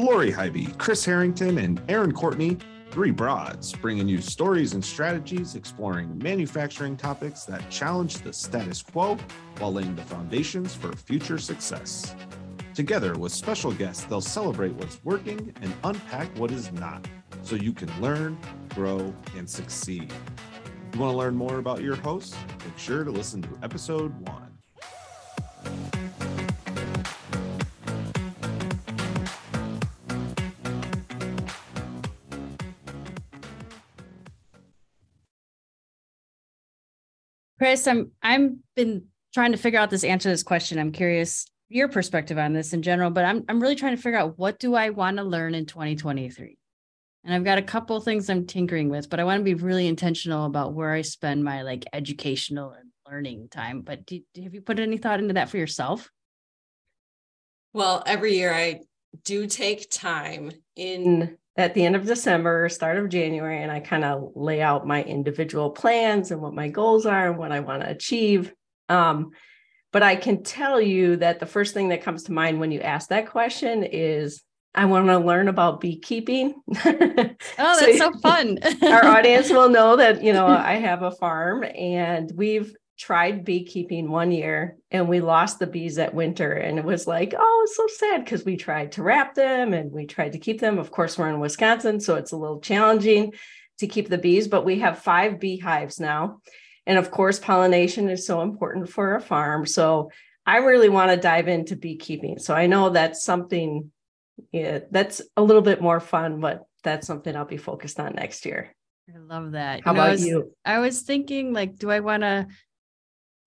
Lori Highby, Chris Harrington, and Erin Courtney, three broads, bringing you stories and strategies exploring manufacturing topics that challenge the status quo while laying the foundations for future success. Together with special guests, they'll celebrate what's working and unpack what is not so you can learn, grow, and succeed. You want to learn more about your hosts? Make sure to listen to episode one. Chris, I'm I'm been trying to figure out this answer to this question. I'm curious your perspective on this in general, but I'm I'm really trying to figure out what do I want to learn in 2023. And I've got a couple things I'm tinkering with, but I want to be really intentional about where I spend my like educational and learning time. But do, have you put any thought into that for yourself? Well, every year I do take time in mm. At the end of December, start of January, and I kind of lay out my individual plans and what my goals are and what I want to achieve. Um, but I can tell you that the first thing that comes to mind when you ask that question is I want to learn about beekeeping. oh, that's so, so fun. our audience will know that, you know, I have a farm and we've tried beekeeping one year and we lost the bees that winter. And it was like, oh, it's so sad because we tried to wrap them and we tried to keep them. Of course, we're in Wisconsin, so it's a little challenging to keep the bees, but we have five beehives now. And of course, pollination is so important for a farm. So I really want to dive into beekeeping. So I know that's something yeah, that's a little bit more fun, but that's something I'll be focused on next year. I love that. How about I was, you? I was thinking, like, do I want to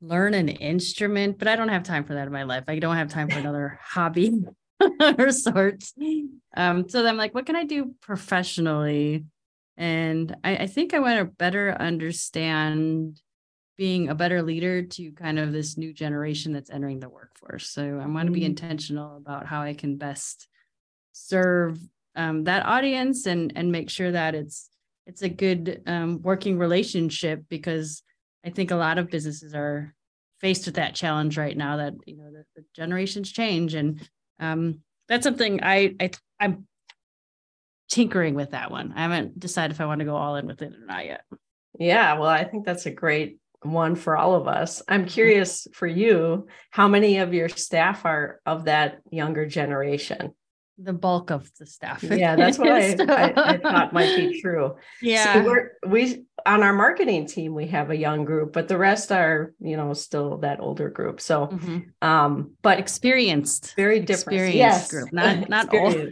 learn an instrument, but I don't have time for that in my life. I don't have time for another hobby or sorts. Um, so I'm like, what can I do professionally? And I, I think I want to better understand being a better leader to kind of this new generation that's entering the workforce. So I want to be mm-hmm. intentional about how I can best serve um, that audience and and make sure that it's it's a good um, working relationship because I think a lot of businesses are faced with that challenge right now that you know the, the generations change and um, that's something I, I I'm tinkering with that one. I haven't decided if I want to go all in with it or not yet. Yeah, well, I think that's a great one for all of us. I'm curious for you, how many of your staff are of that younger generation? the bulk of the staff. Yeah, that's what I, I, I, thought might be true. Yeah, so we on our marketing team we have a young group, but the rest are you know still that older group. So, mm-hmm. um, but experienced, very different. Experienced yes, group, not not old.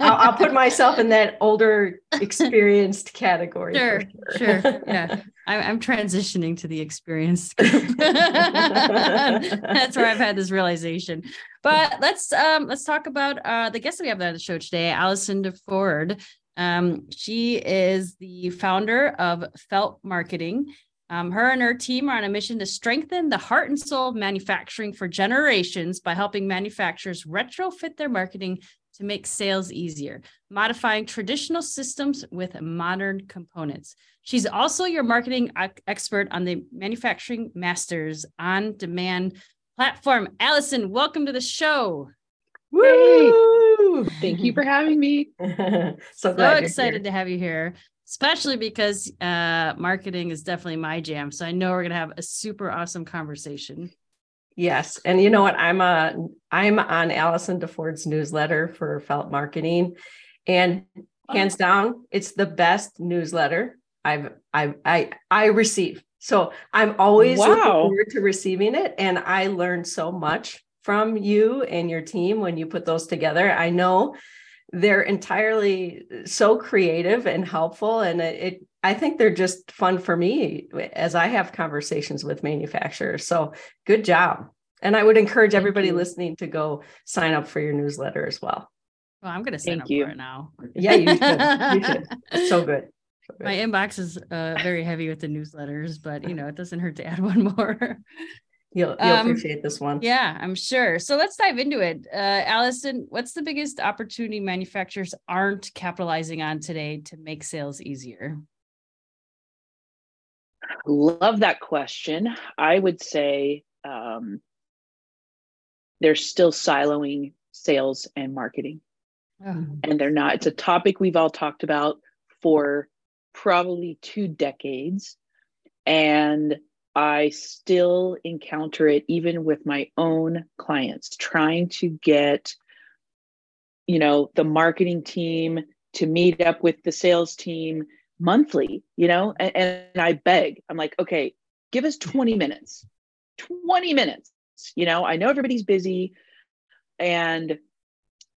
I'll, I'll, put myself in that older, experienced category. Sure, sure. sure. Yeah, I'm transitioning to the experienced group. That's where I've had this realization. But let's um let's talk about uh the guest that we have on the show today, Allison DeFord. Um, she is the founder of Felt Marketing. Um, her and her team are on a mission to strengthen the heart and soul of manufacturing for generations by helping manufacturers retrofit their marketing to make sales easier, modifying traditional systems with modern components. She's also your marketing expert on the Manufacturing Masters on demand platform. Allison, welcome to the show. Woo! Thank you for having me. so, so excited to have you here, especially because uh, marketing is definitely my jam. So I know we're gonna have a super awesome conversation. Yes, and you know what? I'm a I'm on Allison DeFord's newsletter for Felt Marketing, and oh. hands down, it's the best newsletter I've I I I receive. So I'm always wow. looking forward to receiving it. And I learn so much from you and your team when you put those together. I know they're entirely so creative and helpful. And it, it I think they're just fun for me as I have conversations with manufacturers. So good job. And I would encourage everybody listening to go sign up for your newsletter as well. Well, I'm going to sign Thank up you. for it now. Yeah, you should. you should. It's so good my inbox is uh, very heavy with the newsletters, but you know, it doesn't hurt to add one more. You'll, you'll um, appreciate this one. Yeah, I'm sure. So let's dive into it. Uh, Allison, what's the biggest opportunity manufacturers aren't capitalizing on today to make sales easier? Love that question. I would say um, they're still siloing sales and marketing. Oh, and they're not. It's a topic we've all talked about for probably two decades. And I still encounter it even with my own clients, trying to get, you know, the marketing team to meet up with the sales team monthly, you know, and, and I beg, I'm like, okay, give us 20 minutes, 20 minutes. You know, I know everybody's busy. And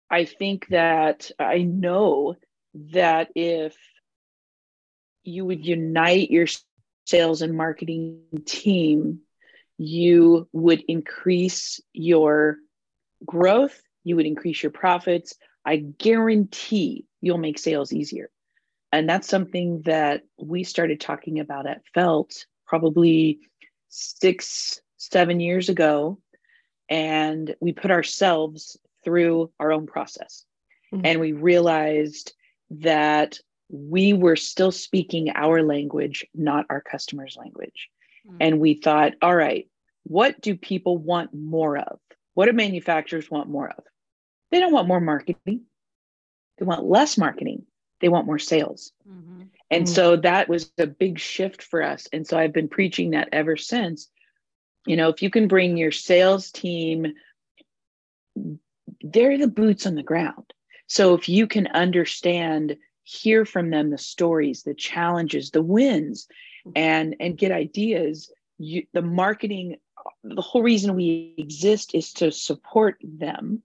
I think that I know that if you would unite your sales and marketing team, you would increase your growth, you would increase your profits. I guarantee you'll make sales easier. And that's something that we started talking about at Felt probably six, seven years ago. And we put ourselves through our own process. Mm-hmm. And we realized that we were still speaking our language, not our customers' language. Mm-hmm. And we thought, all right, what do people want more of? What do manufacturers want more of? They don't want more marketing. They want less marketing. They want more sales. Mm-hmm. And mm-hmm. so that was a big shift for us. And so I've been preaching that ever since. You know, if you can bring your sales team, they're the boots on the ground. So if you can understand hear from them the stories the challenges the wins and and get ideas you the marketing the whole reason we exist is to support them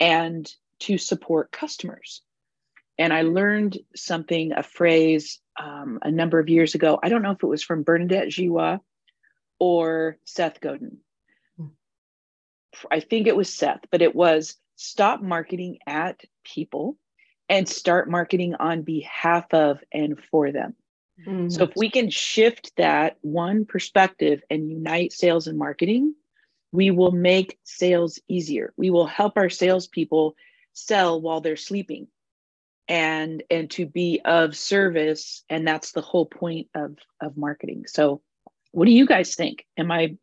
and to support customers. And i learned something a phrase um, a number of years ago. I don't know if it was from bernadette jiwa or seth godin. I think it was seth but it was stop marketing at people and start marketing on behalf of and for them. Mm-hmm. So if we can shift that one perspective and unite sales and marketing, we will make sales easier. We will help our salespeople sell while they're sleeping and and to be of service. And that's the whole point of of marketing. So what do you guys think? Am I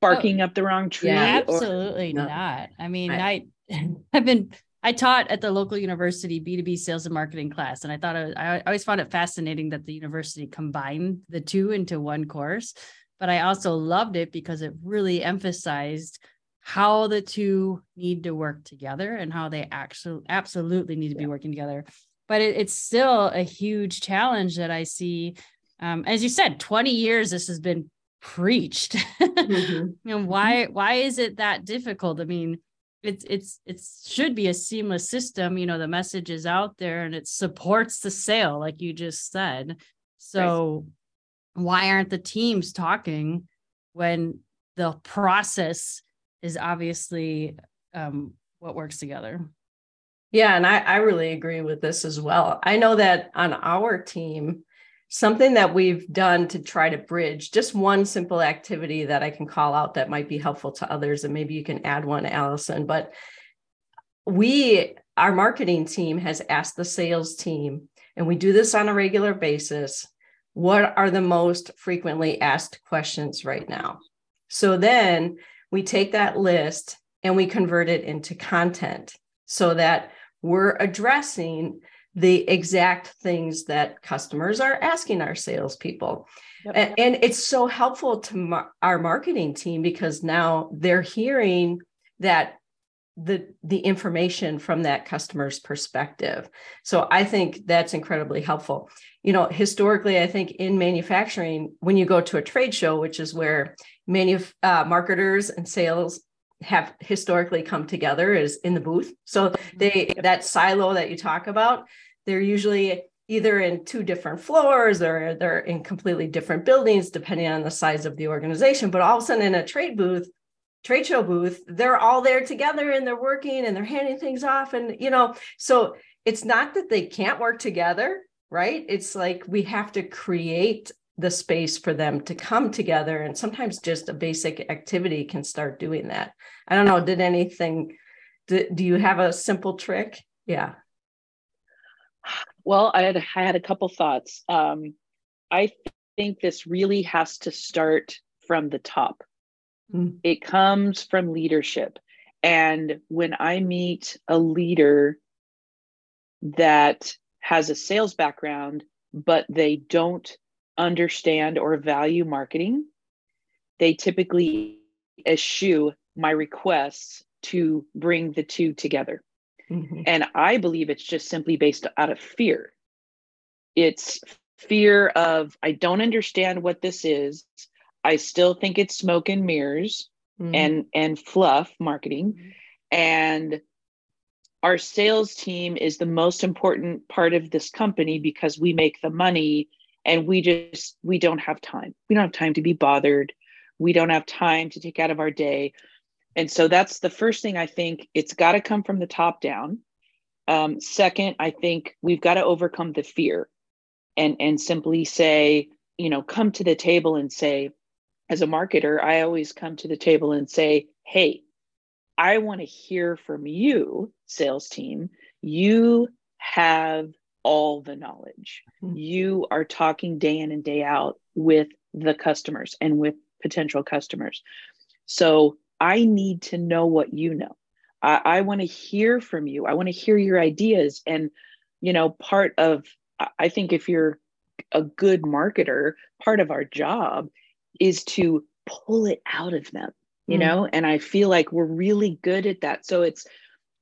barking oh, up the wrong tree? Yeah, absolutely or? not. I mean, I, I I've been I taught at the local university B2B sales and marketing class. And I thought I, I always found it fascinating that the university combined the two into one course. But I also loved it because it really emphasized how the two need to work together and how they actually absolutely need to be working together. But it, it's still a huge challenge that I see. Um, as you said, 20 years this has been preached. mm-hmm. and why why is it that difficult? I mean, it's it's it should be a seamless system you know the message is out there and it supports the sale like you just said. So right. why aren't the teams talking when the process is obviously um, what works together? Yeah and I, I really agree with this as well. I know that on our team something that we've done to try to bridge just one simple activity that I can call out that might be helpful to others. And maybe you can add one, Allison. But we, our marketing team has asked the sales team, and we do this on a regular basis what are the most frequently asked questions right now? So then we take that list and we convert it into content so that we're addressing the exact things that customers are asking our salespeople. Yep. And, and, it's so helpful to mar- our marketing team because now they're hearing that the the information from that customer's perspective. So I think that's incredibly helpful. You know, historically, I think in manufacturing, when you go to a trade show, which is where many uh, marketers and sales have historically come together is in the booth. So mm-hmm. they that silo that you talk about, they're usually either in two different floors or they're in completely different buildings depending on the size of the organization. But all of a sudden in a trade booth, trade show booth, they're all there together and they're working and they're handing things off. And you know, so it's not that they can't work together, right? It's like we have to create the space for them to come together and sometimes just a basic activity can start doing that. I don't know did anything do, do you have a simple trick? Yeah. Well i had i had a couple thoughts. Um, i think this really has to start from the top. Mm. it comes from leadership. And when I meet a leader that has a sales background, but they don't understand or value marketing, they typically eschew my requests to bring the two together. Mm-hmm. And I believe it's just simply based out of fear. It's fear of, I don't understand what this is. I still think it's smoke and mirrors mm-hmm. and and fluff marketing. Mm-hmm. And our sales team is the most important part of this company because we make the money and we just we don't have time. We don't have time to be bothered. We don't have time to take out of our day and so that's the first thing I think it's got to come from the top down. Um, second, I think we've got to overcome the fear and and simply say, you know, come to the table and say, as a marketer, I always come to the table and say, hey, I want to hear from you, sales team. You have all the knowledge. Mm-hmm. You are talking day in and day out with the customers and with potential customers. So I need to know what you know. I, I want to hear from you. I want to hear your ideas. And, you know, part of, I think if you're a good marketer, part of our job is to pull it out of them, you mm. know? And I feel like we're really good at that. So it's,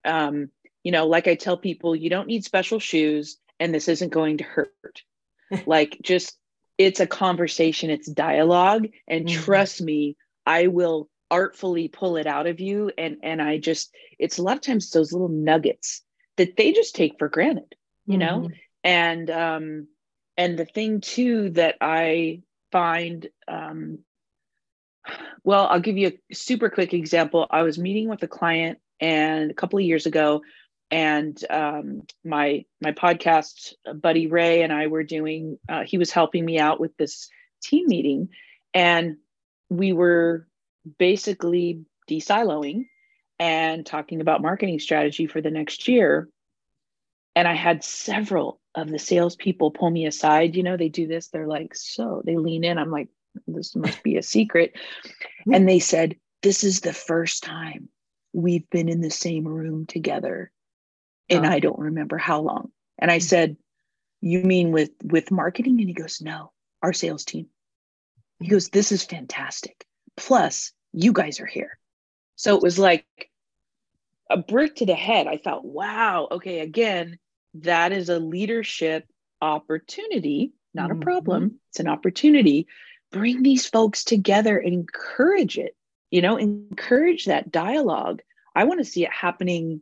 um, you know, like I tell people, you don't need special shoes and this isn't going to hurt. like just, it's a conversation, it's dialogue. And mm. trust me, I will artfully pull it out of you and and i just it's a lot of times those little nuggets that they just take for granted you mm-hmm. know and um and the thing too that i find um well i'll give you a super quick example i was meeting with a client and a couple of years ago and um, my my podcast buddy ray and i were doing uh, he was helping me out with this team meeting and we were basically de-siloing and talking about marketing strategy for the next year. And I had several of the salespeople pull me aside. You know, they do this, they're like, so they lean in. I'm like, this must be a secret. and they said, This is the first time we've been in the same room together. And oh. I don't remember how long. And I said, You mean with with marketing? And he goes, No, our sales team. He goes, This is fantastic. Plus, you guys are here. So it was like a brick to the head. I thought, wow, okay, again, that is a leadership opportunity, not mm-hmm. a problem. It's an opportunity. Bring these folks together and encourage it, you know, encourage that dialogue. I want to see it happening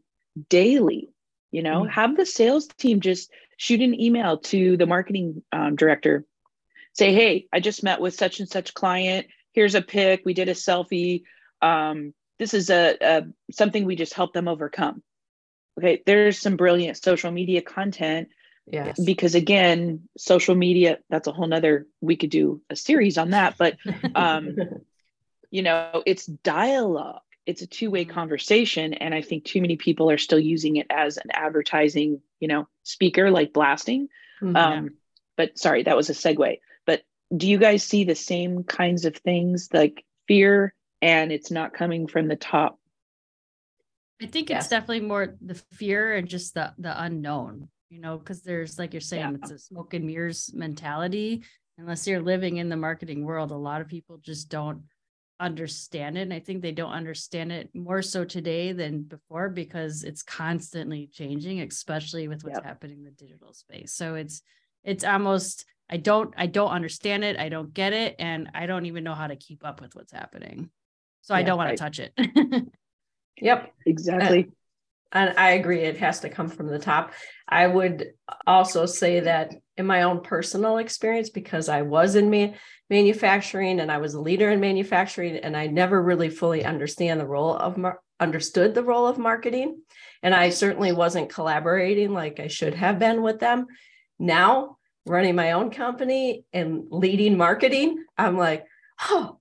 daily, you know, mm-hmm. have the sales team just shoot an email to the marketing um, director, say, hey, I just met with such and such client. Here's a pic. We did a selfie. Um, this is a, a something we just helped them overcome. Okay there's some brilliant social media content yes. because again social media that's a whole nother we could do a series on that but um you know it's dialogue it's a two-way mm-hmm. conversation and i think too many people are still using it as an advertising you know speaker like blasting mm-hmm. um but sorry that was a segue But do you guys see the same kinds of things like fear and it's not coming from the top i think it's definitely more the fear and just the the unknown you know because there's like you're saying yeah. it's a smoke and mirrors mentality unless you're living in the marketing world a lot of people just don't understand it and i think they don't understand it more so today than before because it's constantly changing especially with what's yep. happening in the digital space so it's it's almost I don't I don't understand it. I don't get it and I don't even know how to keep up with what's happening. So yeah, I don't want right. to touch it. yep, exactly. and I agree it has to come from the top. I would also say that in my own personal experience because I was in ma- manufacturing and I was a leader in manufacturing and I never really fully understand the role of mar- understood the role of marketing and I certainly wasn't collaborating like I should have been with them. Now running my own company and leading marketing, I'm like, oh,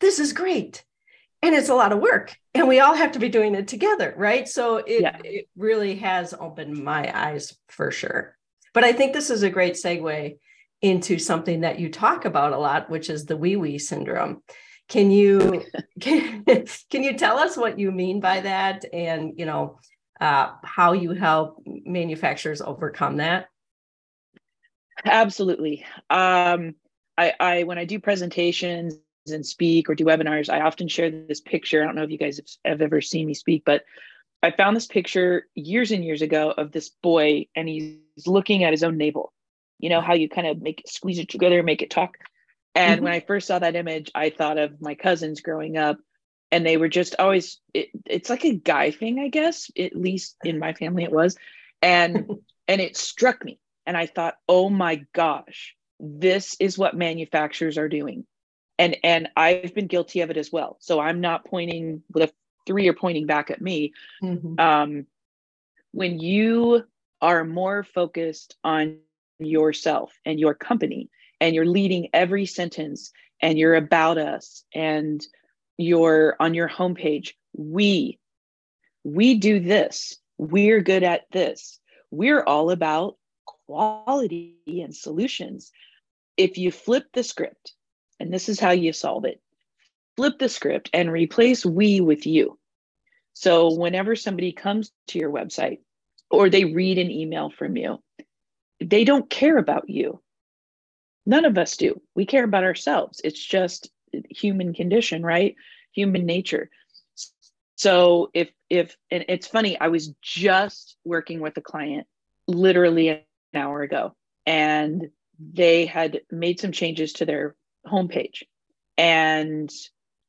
this is great. And it's a lot of work. And we all have to be doing it together. Right. So it, yeah. it really has opened my eyes for sure. But I think this is a great segue into something that you talk about a lot, which is the wee wee syndrome. can you can, can you tell us what you mean by that and you know uh, how you help manufacturers overcome that? Absolutely. Um, I, I when i do presentations and speak or do webinars i often share this picture. I don't know if you guys have, have ever seen me speak but i found this picture years and years ago of this boy and he's looking at his own navel you know how you kind of make squeeze it together make it talk and mm-hmm. when I first saw that image, I thought of my cousins growing up, and they were just always, it, it's like a guy thing, I guess, at least in my family it was. And and it struck me. And I thought, oh my gosh, this is what manufacturers are doing. And and I've been guilty of it as well. So I'm not pointing the three are pointing back at me. Mm-hmm. Um, when you are more focused on yourself and your company and you're leading every sentence and you're about us and you're on your homepage. We we do this. We're good at this. We're all about quality and solutions. If you flip the script and this is how you solve it flip the script and replace we with you. So whenever somebody comes to your website or they read an email from you they don't care about you None of us do. We care about ourselves. It's just human condition, right? Human nature. So if if and it's funny, I was just working with a client literally an hour ago and they had made some changes to their homepage and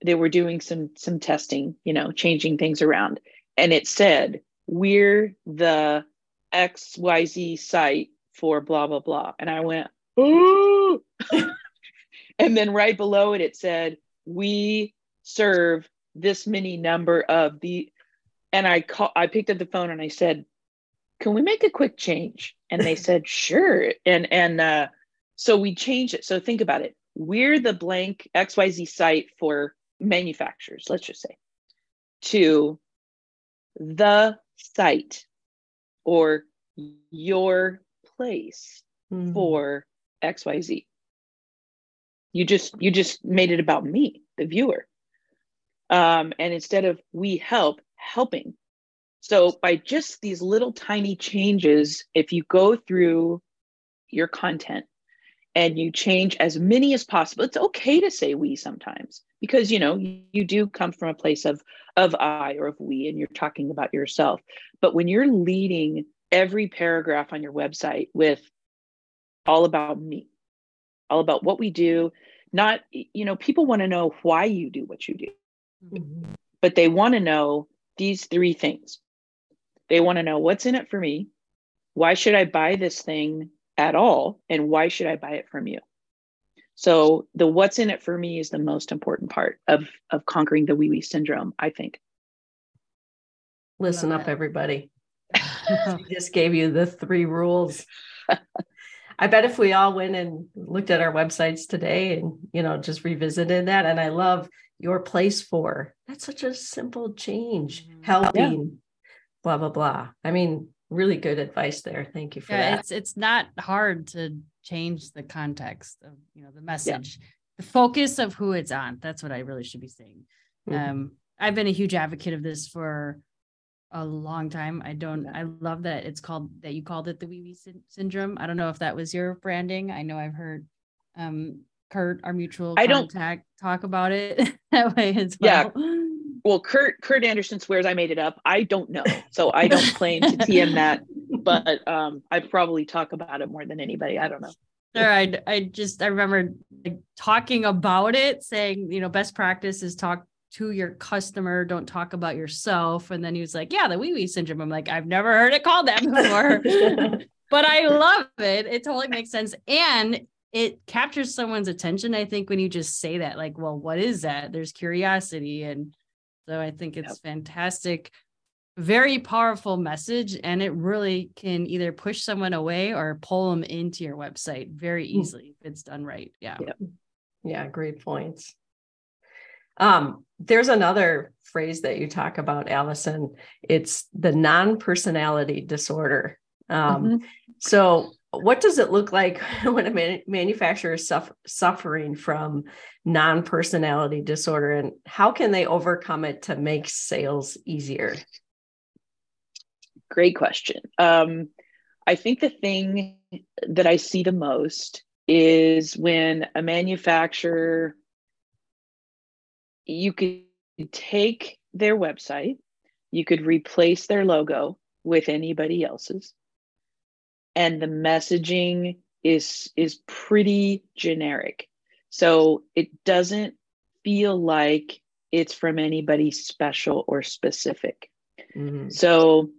they were doing some some testing, you know, changing things around. And it said, we're the XYZ site for blah blah blah. And I went, ooh. and then right below it, it said, we serve this many number of the, and I call, I picked up the phone and I said, can we make a quick change? And they said, sure. And, and, uh, so we changed it. So think about it. We're the blank XYZ site for manufacturers, let's just say, to the site or your place mm-hmm. for xyz you just you just made it about me the viewer. Um, and instead of we help helping. So by just these little tiny changes if you go through your content and you change as many as possible it's okay to say we sometimes because you know you, you do come from a place of of i or of we and you're talking about yourself. But when you're leading every paragraph on your website with all about me, all about what we do. Not, you know, people want to know why you do what you do, mm-hmm. but they want to know these three things. They want to know what's in it for me. Why should I buy this thing at all? And why should I buy it from you? So the what's in it for me is the most important part of of conquering the wee wee syndrome, I think. Listen up, everybody. We just gave you the three rules. I bet if we all went and looked at our websites today and, you know, just revisited that. And I love your place for that's such a simple change, mm-hmm. helping, yeah. blah, blah, blah. I mean, really good advice there. Thank you for yeah, that. It's it's not hard to change the context of you know the message, yeah. the focus of who it's on. That's what I really should be saying. Mm-hmm. Um, I've been a huge advocate of this for a long time. I don't. I love that it's called that you called it the wee wee sy- syndrome. I don't know if that was your branding. I know I've heard um Kurt, our mutual I contact, don't talk about it that way as well. Yeah. Well, Kurt Kurt Anderson swears I made it up. I don't know, so I don't claim to TM that, but um, I probably talk about it more than anybody. I don't know. Sure, I I just I remember like, talking about it, saying you know best practice is talk to your customer. Don't talk about yourself. And then he was like, Yeah, the wee wee syndrome. I'm like, I've never heard it called that before, but I love it. It totally makes sense. And it captures someone's attention. I think when you just say that, like, well, what is that? There's curiosity. And so I think it's yep. fantastic, very powerful message. And it really can either push someone away or pull them into your website very hmm. easily if it's done right. Yeah. Yep. Yeah, great points. Um, there's another phrase that you talk about, Allison. It's the non personality disorder. Um, mm-hmm. So, what does it look like when a man- manufacturer is suffer- suffering from non-personality disorder and how can they overcome it to make sales easier great question um, i think the thing that i see the most is when a manufacturer you could take their website you could replace their logo with anybody else's and the messaging is is pretty generic. So it doesn't feel like it's from anybody special or specific. Mm-hmm. so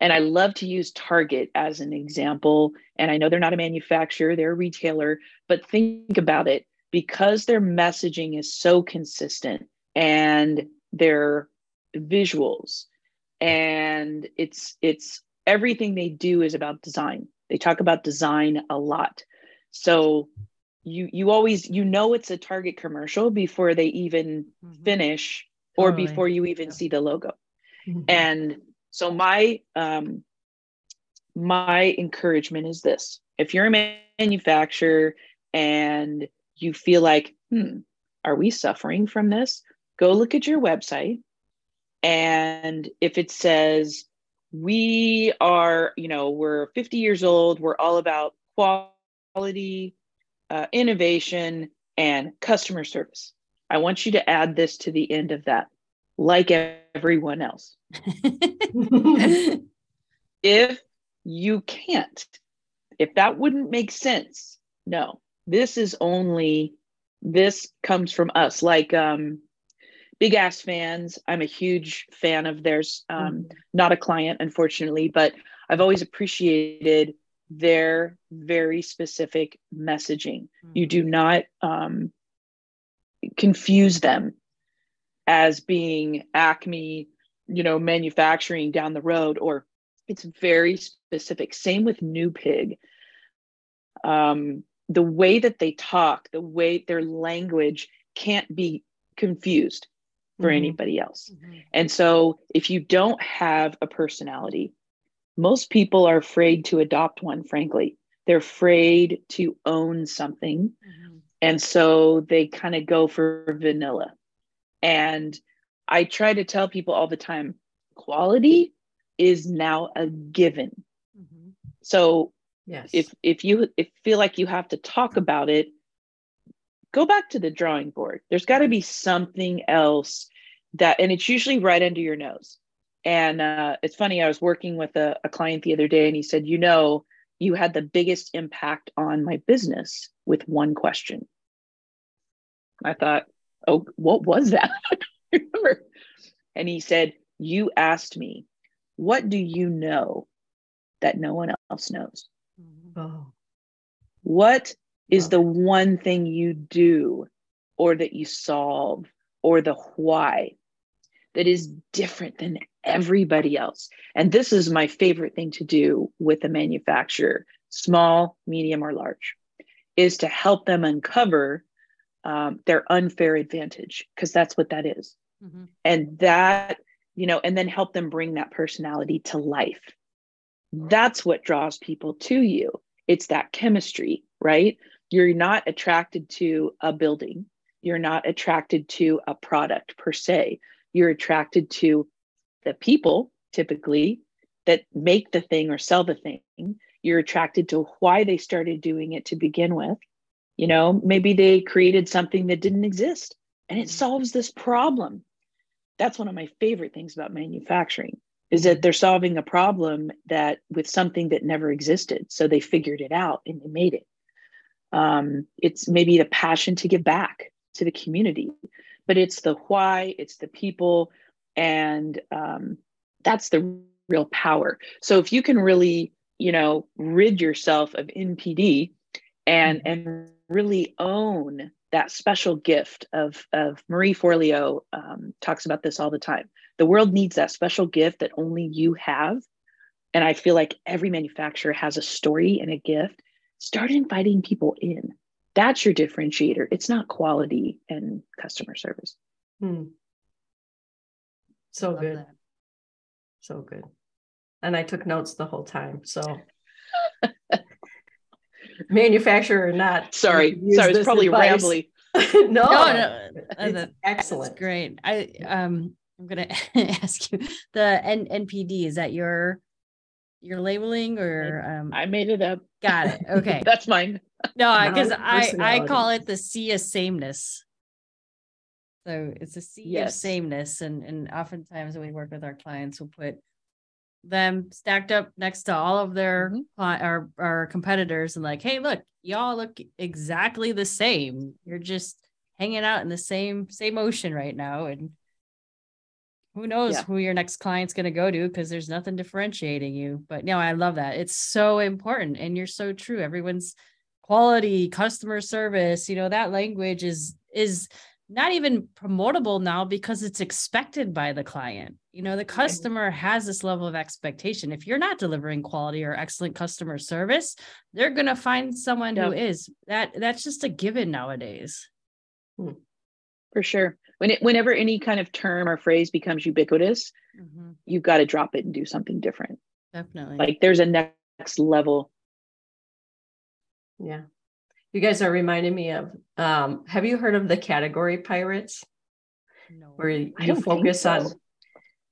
and i love to use target as an example and i know they're not a manufacturer they're a retailer but think about it because their messaging is so consistent and their visuals and it's it's everything they do is about design. They talk about design a lot. So you you always you know it's a Target commercial before they even mm-hmm. finish or totally. before you even see the logo. Mm-hmm. And so my um my encouragement is this. If you're a manufacturer and you feel like, hmm, are we suffering from this? Go look at your website. And if it says we are, you know, we're 50 years old. We're all about quality, uh, innovation, and customer service. I want you to add this to the end of that, like everyone else. if you can't, if that wouldn't make sense, no, this is only, this comes from us. Like, um, big ass fans. I'm a huge fan of theirs. Um, mm-hmm. Not a client, unfortunately, but I've always appreciated their very specific messaging. Mm-hmm. You do not um, confuse them as being Acme, you know, manufacturing down the road, or it's very specific. Same with New Pig. Um, the way that they talk, the way their language can't be confused for mm-hmm. anybody else. Mm-hmm. And so if you don't have a personality, most people are afraid to adopt one, frankly. They're afraid to own something. Mm-hmm. And so they kind of go for vanilla. And I try to tell people all the time quality is now a given. Mm-hmm. So yes. if if you if feel like you have to talk about it, go back to the drawing board. There's got to be something else that, and it's usually right under your nose. And uh, it's funny, I was working with a, a client the other day and he said, You know, you had the biggest impact on my business with one question. I thought, Oh, what was that? remember. And he said, You asked me, What do you know that no one else knows? Oh. What is the one thing you do or that you solve or the why that is different than everybody else. And this is my favorite thing to do with a manufacturer, small, medium, or large, is to help them uncover um, their unfair advantage, because that's what that is. Mm-hmm. And that, you know, and then help them bring that personality to life. That's what draws people to you. It's that chemistry, right? You're not attracted to a building, you're not attracted to a product per se you're attracted to the people typically that make the thing or sell the thing. You're attracted to why they started doing it to begin with. You know, maybe they created something that didn't exist and it mm-hmm. solves this problem. That's one of my favorite things about manufacturing is that they're solving a problem that with something that never existed. So they figured it out and they made it. Um, it's maybe the passion to give back to the community but it's the why, it's the people, and um, that's the real power. So if you can really, you know, rid yourself of NPD and and really own that special gift of of Marie Forleo um, talks about this all the time. The world needs that special gift that only you have, and I feel like every manufacturer has a story and a gift. Start inviting people in. That's your differentiator. It's not quality and customer service. Hmm. So good. That. So good. And I took notes the whole time. So manufacturer or not. Sorry, use sorry, it's probably advice. rambly. no, no, no, it's uh, excellent. That's great. I um I'm gonna ask you the N- NPD is that your your labeling or um I made it up. got it okay That's mine. no because I I call it the sea of sameness so it's a sea of sameness and and oftentimes when we work with our clients we'll put them stacked up next to all of their Mhm. cli- our our competitors and like hey look y'all look exactly the same. You're just hanging out in the same same ocean right now. And who knows Yeah. who your next client's going to go to because there's nothing differentiating you. But no i love that. It's so important and you're so true. Everyone's quality customer service you know that language is is not even promotable now because it's expected by the client you know the customer has this level of expectation if you're not delivering quality or excellent customer service they're going to find someone who Yep. is that that's just a given nowadays For sure. When it whenever any kind of term or phrase becomes ubiquitous, Mhm. you've got to drop it and do something different. definitely Like there's a next level. Yeah. You guys are reminding me of um, have you heard of the category pirates? no. Where you I don't focus on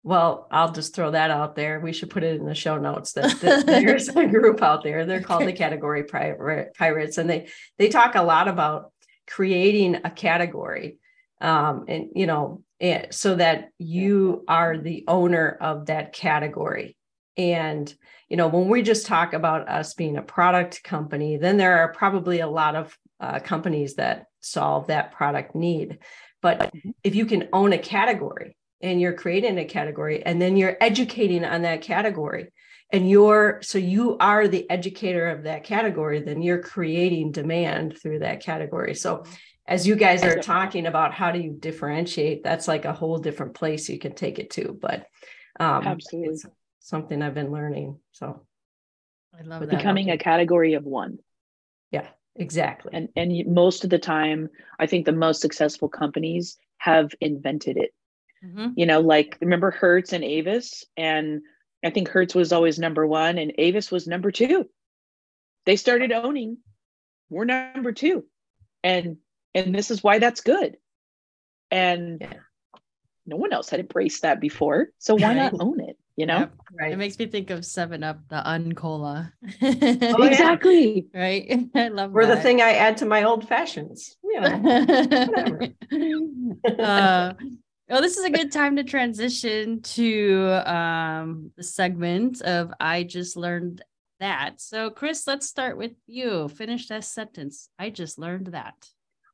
well, I'll just throw that out there. We should put it in the show notes that, that there's a group out there. They're called the category Pri- pirates, and they they talk a lot about creating a category, um, and you know, and so that you are the owner of that category. And you know, when we just talk about us being a product company, then there are probably a lot of uh, companies that solve that product need. But if you can own a category and you're creating a category and then you're educating on that category and you're so you are the educator of that category then you're creating demand through that category so as you guys are talking about how do you differentiate that's like a whole different place you can take it to but um Absolutely. It's something i've been learning so i love But that Becoming a category of one. Yeah, exactly And and most of the time, I think the most successful companies have invented it. Mhm. You know, like remember Hertz and Avis, and I think Hertz was always number one, and Avis was number two. They started owning, we're number two, and and this is why that's good. And Yeah. no one else had embraced that before, so why not own it? You know, Yep. right It makes me think of Seven Up, the Uncola. Oh, exactly. right? I love or the thing i add to my old fashions you know uh, well, this is a good time to transition to um, the segment of I just learned that. So, Chris, let's start with you. Finish that sentence. I just learned that.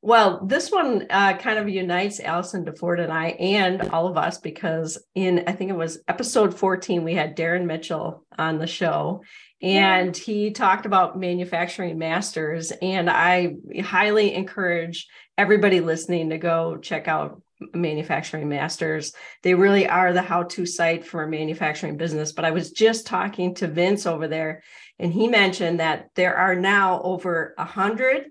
Well, this one uh, kind of unites Allison DeFord and I and all of us because in, I think it was episode 14, we had Darren Mitchell on the show and he talked about manufacturing masters. And I highly encourage everybody listening to go check out manufacturing masters. They really are the how to site for a manufacturing business. But I was just talking to Vince over there and he mentioned that there are now over a hundred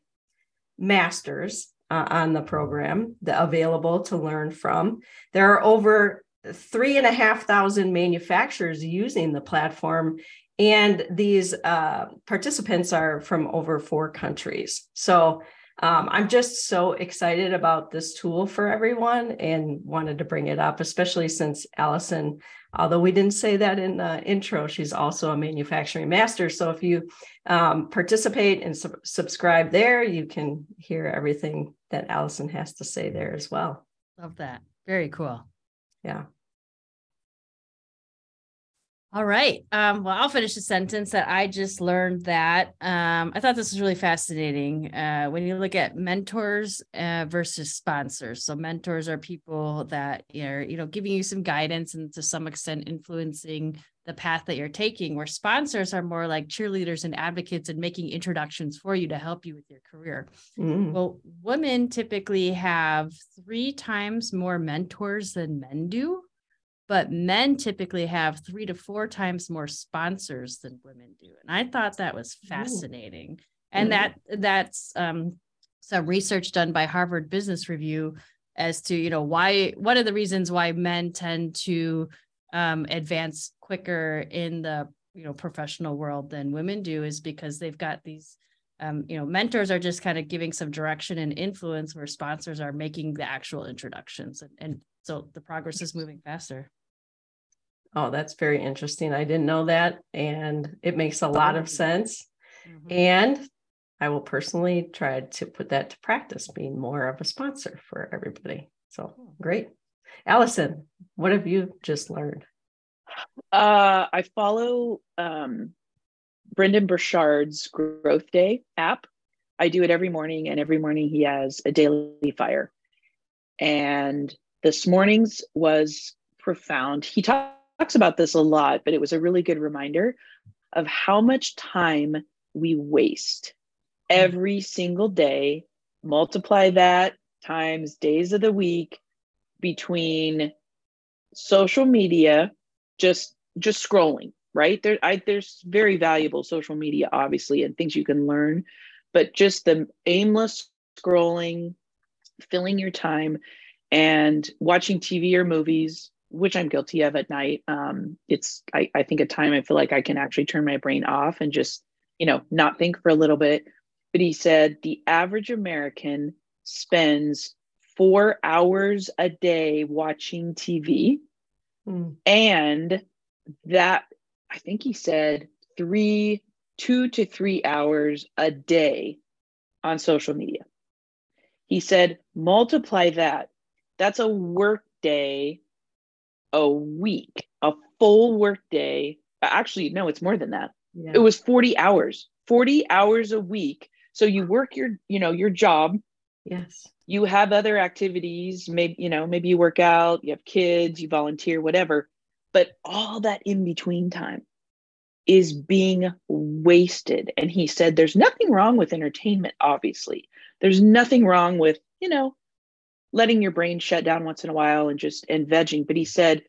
masters uh, on the program that available to learn from. There are over three and a half thousand manufacturers using the platform, and these uh, participants are from over four countries. So um, I'm just so excited about this tool for everyone and wanted to bring it up, especially since Allison, although we didn't say that in the intro, she's also a manufacturing master. So if you um, participate and sub- subscribe there, you can hear everything that Allison has to say there as well. Love that. Very cool. Yeah. All right. Um, well, I'll finish the sentence that I just learned that. Um, I thought this was really fascinating. Uh, when you look at mentors uh, versus sponsors. So mentors are people that are, you know, giving you some guidance and to some extent influencing the path that you're taking, where sponsors are more like cheerleaders and advocates and making introductions for you to help you with your career. Mm. Well, women typically have three times more mentors than men do, but men typically have three to four times more sponsors than women do. And I thought that was fascinating. And Mhm. that that's um, some research done by Harvard Business Review as to you know why what are the reasons why men tend to um, advance quicker in the you know professional world than women do is because they've got these um, you know, mentors are just kind of giving some direction and influence where sponsors are making the actual introductions. And, and so the progress is moving faster. Oh, that's very interesting. I didn't know that. And it makes a lot of sense. Mm-hmm. And I will personally try to put that to practice, being more of a sponsor for everybody. So great. Allison, what have you just learned? Uh, I follow um, Brendon Burchard's Growth Day app. I do it every morning, and every morning he has a daily fire. And this morning's was profound. He talks about this a lot, but it was a really good reminder of how much time we waste every single day. Multiply that times days of the week between social media, just just scrolling, right? There, I, there's very valuable social media, obviously, and things you can learn, but just the aimless scrolling, filling your time, and watching TV or movies, which I'm guilty of at night. Um, it's, I, I think, a time I feel like I can actually turn my brain off and just, you know, not think for a little bit. But he said the average American spends four hours a day watching TV. Mm. And that I think he said three, two to three hours a day on social media. He said, multiply that. That's a work day a week, a full work day. Uh, actually, no, it's more than that. Yeah. It was 40 hours, 40 hours a week. So you work your, you know, your job. Yes. You have other activities, maybe, you know, maybe you work out, you have kids, you volunteer, whatever but all that in between time is being wasted. And he said, There's nothing wrong with entertainment, obviously. There's nothing wrong with, you know, letting your brain shut down once in a while and just and vegging. But he said,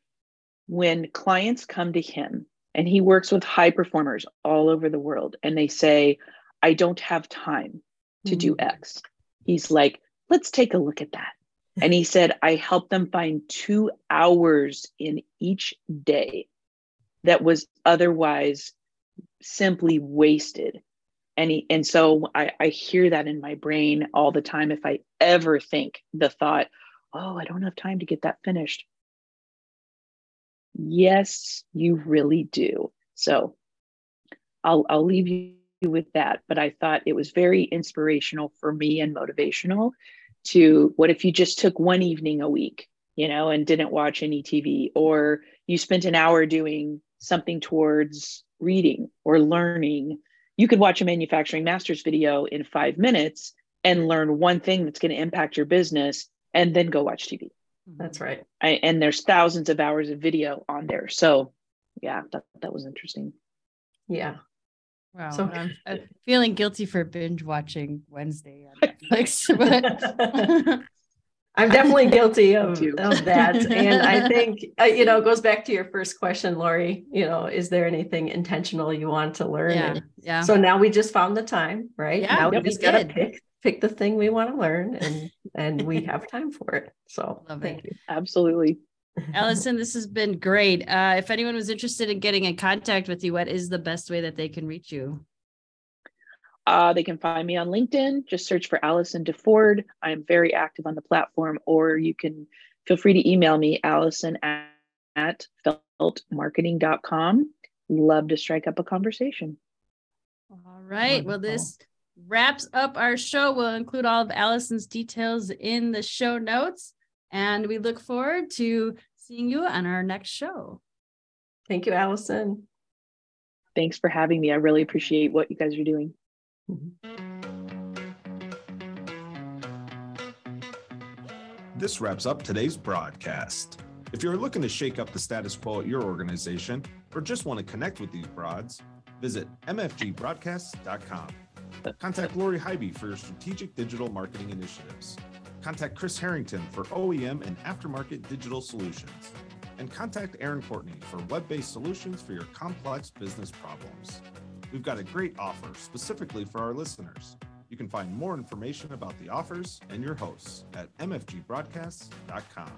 when clients come to him and he works with high performers all over the world and they say, I don't have time to mm-hmm. do X, he's like, let's take a look at that. And he said, I helped them find two hours in each day that was otherwise simply wasted. And and so I, I hear that in my brain all the time. If I ever think the thought, oh, I don't have time to get that finished. Yes, you really do. So I'll I'll leave you with that. But I thought it was very inspirational for me and motivational to what if you just took one evening a week, you know, and didn't watch any TV, or you spent an hour doing something towards reading or learning. You could watch a manufacturing master's video in five minutes and learn one thing that's going to impact your business and then go watch TV. Mm-hmm. That's right. I, and there's thousands of hours of video on there. So, yeah, that, that was interesting. Yeah. Wow. So I'm, I'm, feeling guilty for binge watching Wednesday on Netflix, but I'm definitely guilty of, of that. And I think, uh, you know, it goes back to your first question, Lori, you know, is there anything intentional you want to learn? Yeah. yeah. So now we just found the time, right? Yeah, now we just got to pick, pick the thing we want to learn and, and we have time for it. So Love thank it. you. Absolutely. Allison, this has been great. Uh, if anyone was interested in getting in contact with you, what is the best way that they can reach you? Uh, they can find me on LinkedIn. Just search for Allison DeFord. I'm very active on the platform, or you can feel free to email me, Allison at, at feltmarketing.com. Love to strike up a conversation. All right. Wonderful. Well, this wraps up our show. We'll include all of Allison's details in the show notes. And we look forward to seeing you on our next show. Thank you, Allison. Thanks for having me. I really appreciate what you guys are doing. Mm-hmm. This wraps up today's broadcast. If you're looking to shake up the status quo at your organization or just want to connect with these broads, visit mfgbroadcast.com. Contact Lori Highby for your strategic digital marketing initiatives. Contact Chris Harrington for OEM and aftermarket digital solutions. And contact Erin Courtney for web based solutions for your complex business problems. We've got a great offer specifically for our listeners. You can find more information about the offers and your hosts at mfgbroadcasts.com.